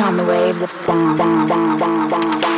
on the waves of sound. sound, sound, sound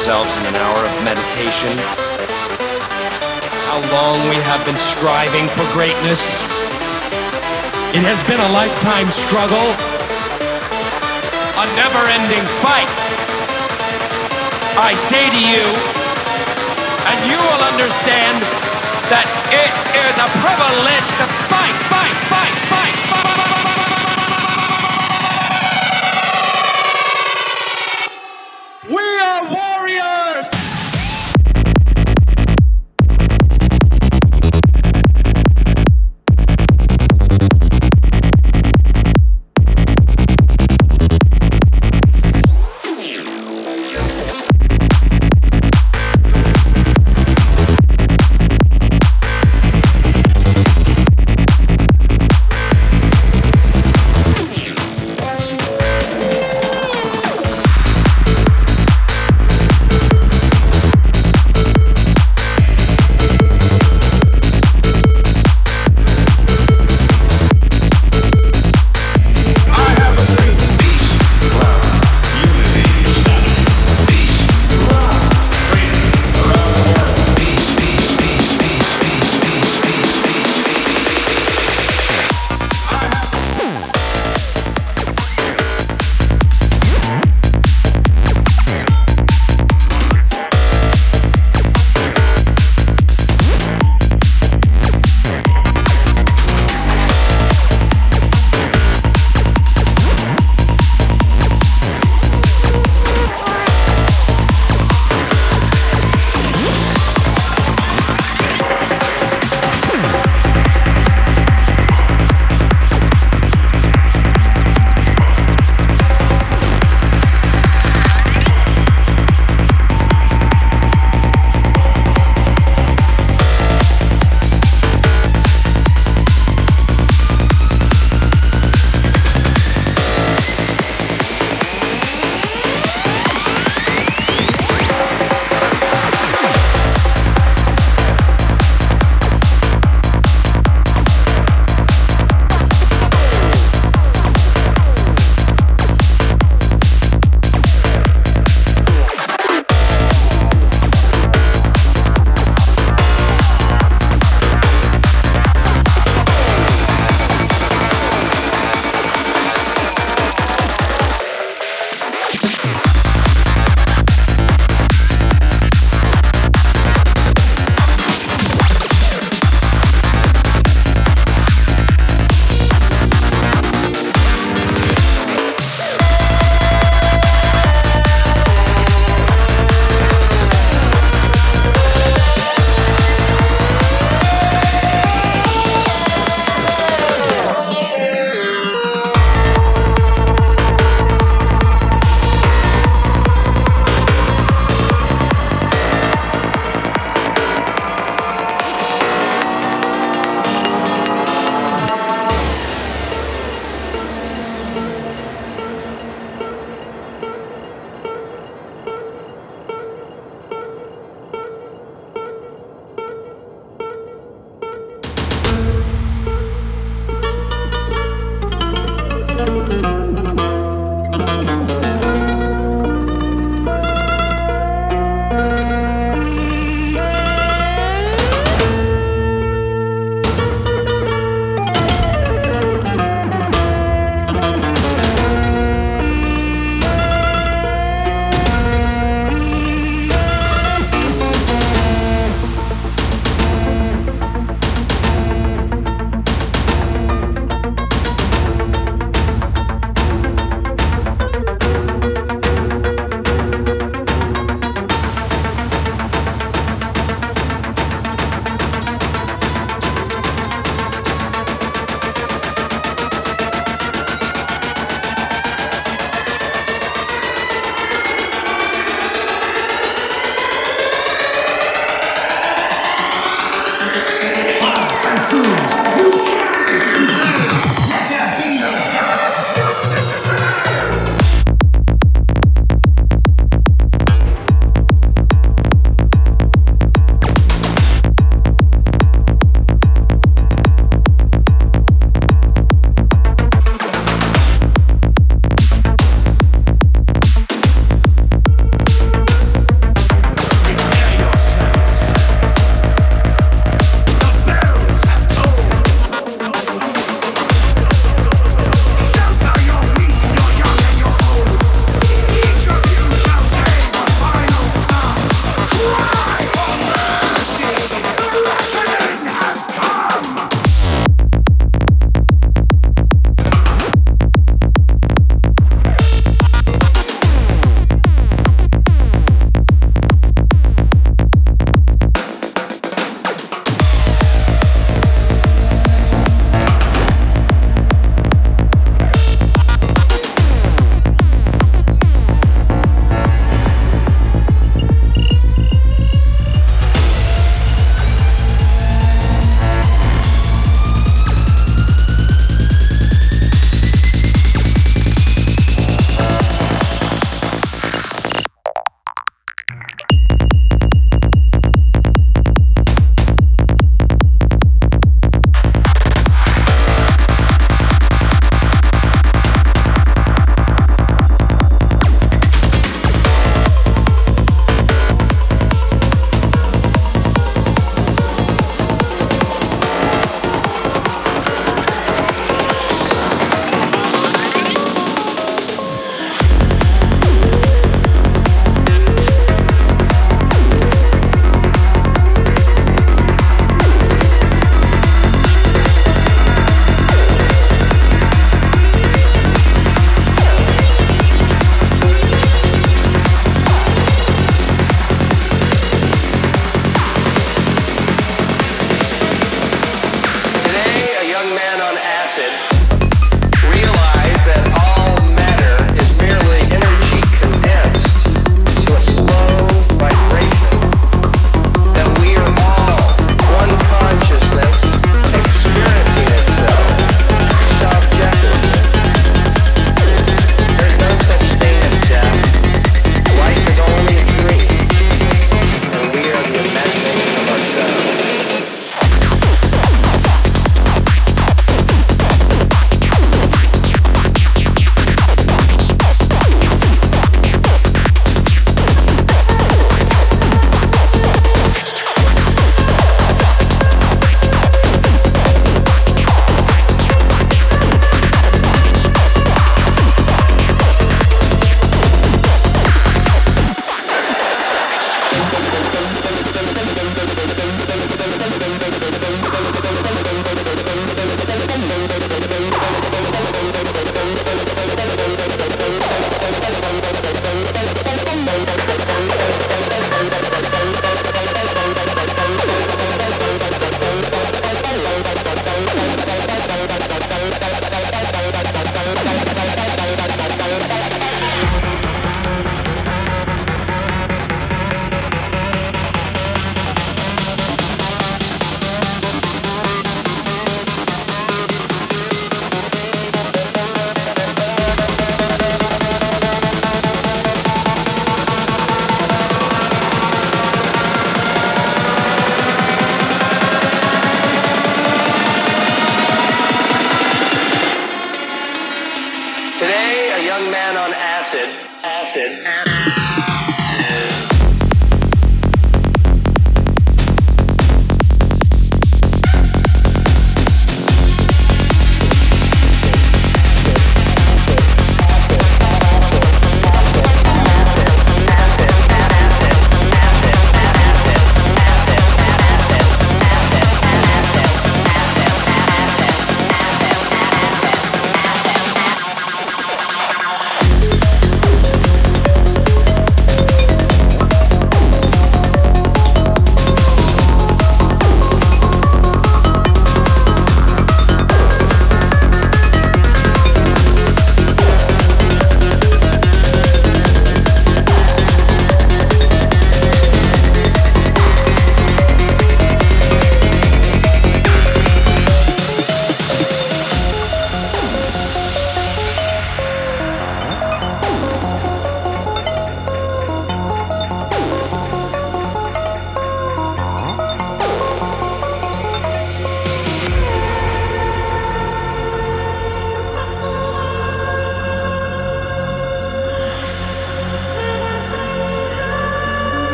yourselves in an hour of meditation how long we have been striving for greatness? It has been a lifetime struggle, a never ending fight. I say to you, and you will understand that it is a privilege to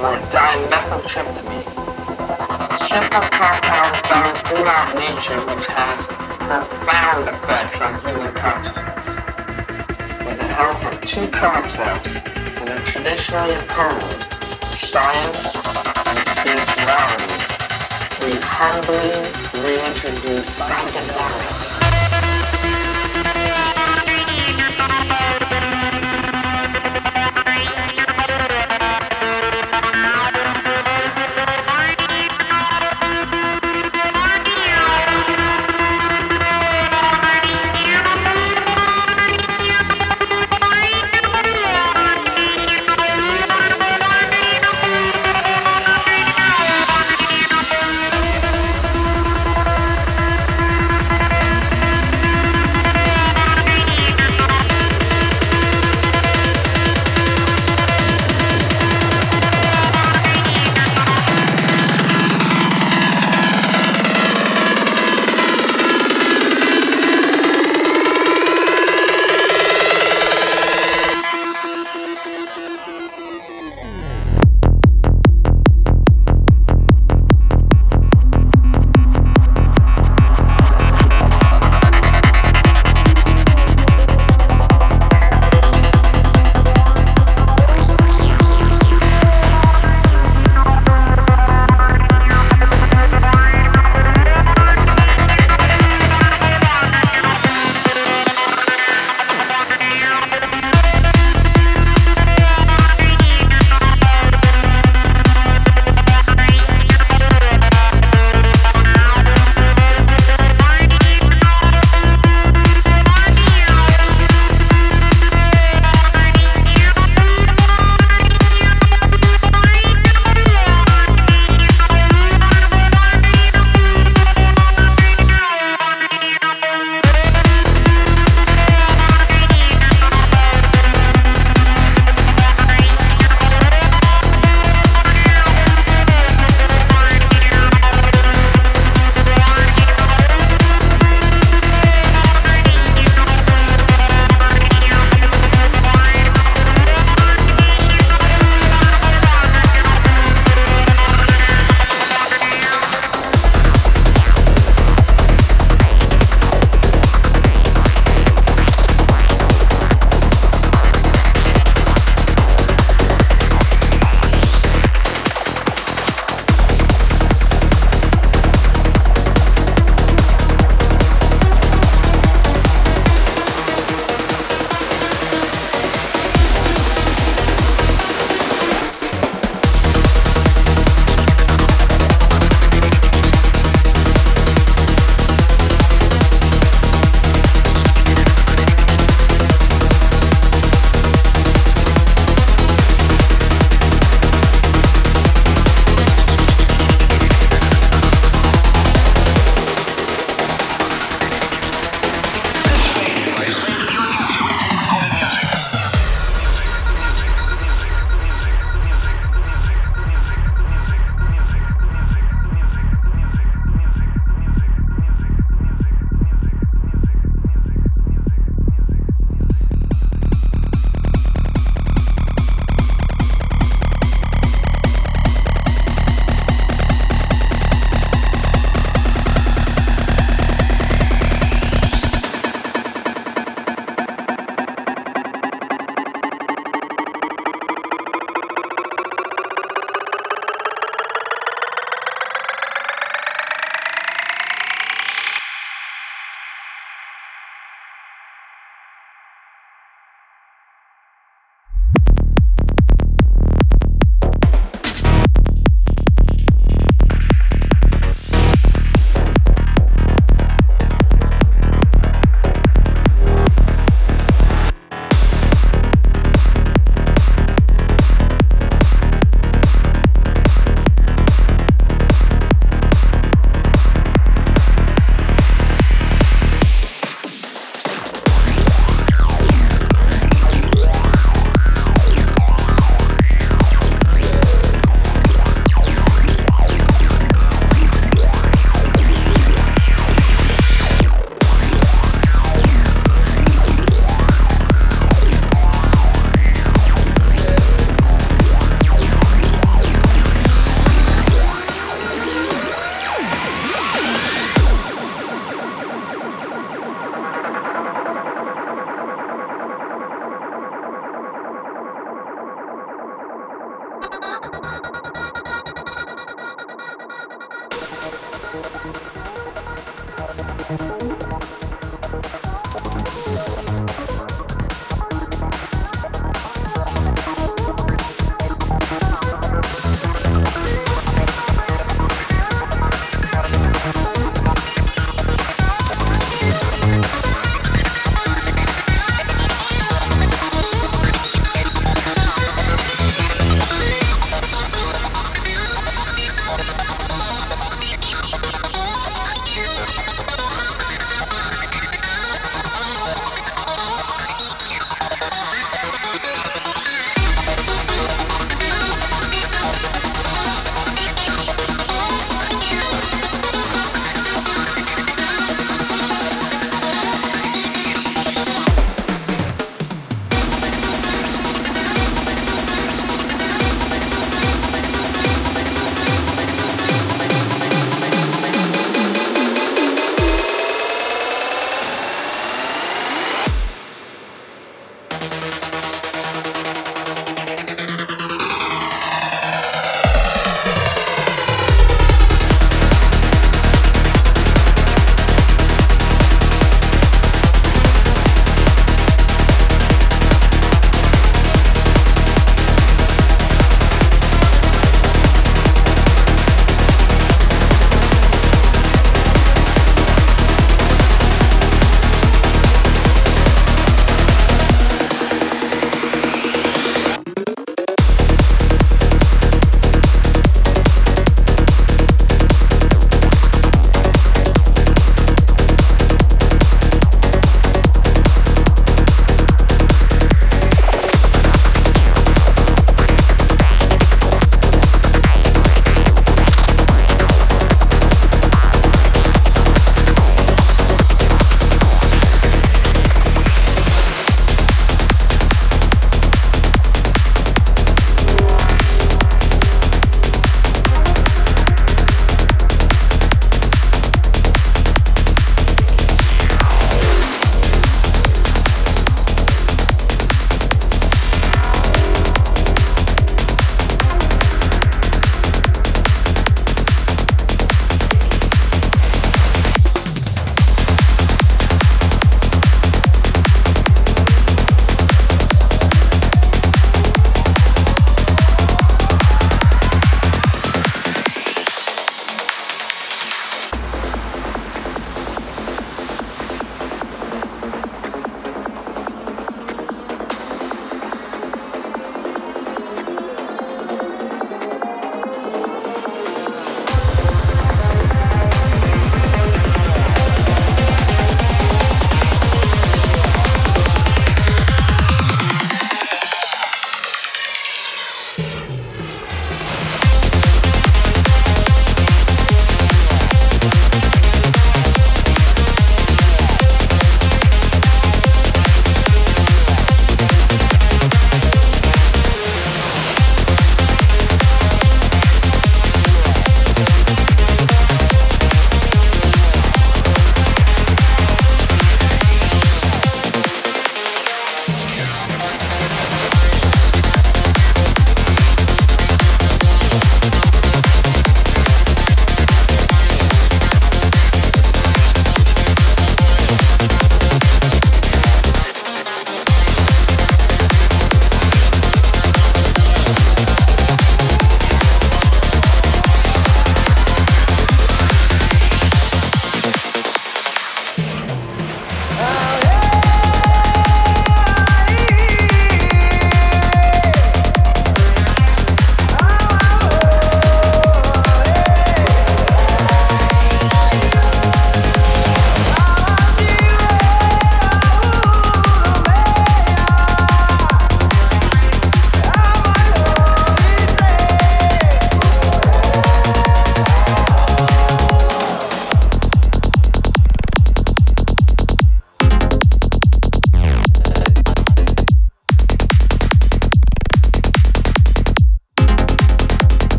were dimethyltryptamine. A simple compounds found throughout nature which has profound effects on human consciousness. With the help of two concepts that are traditionally opposed, science and spirituality, we humbly reintroduce psychedelics.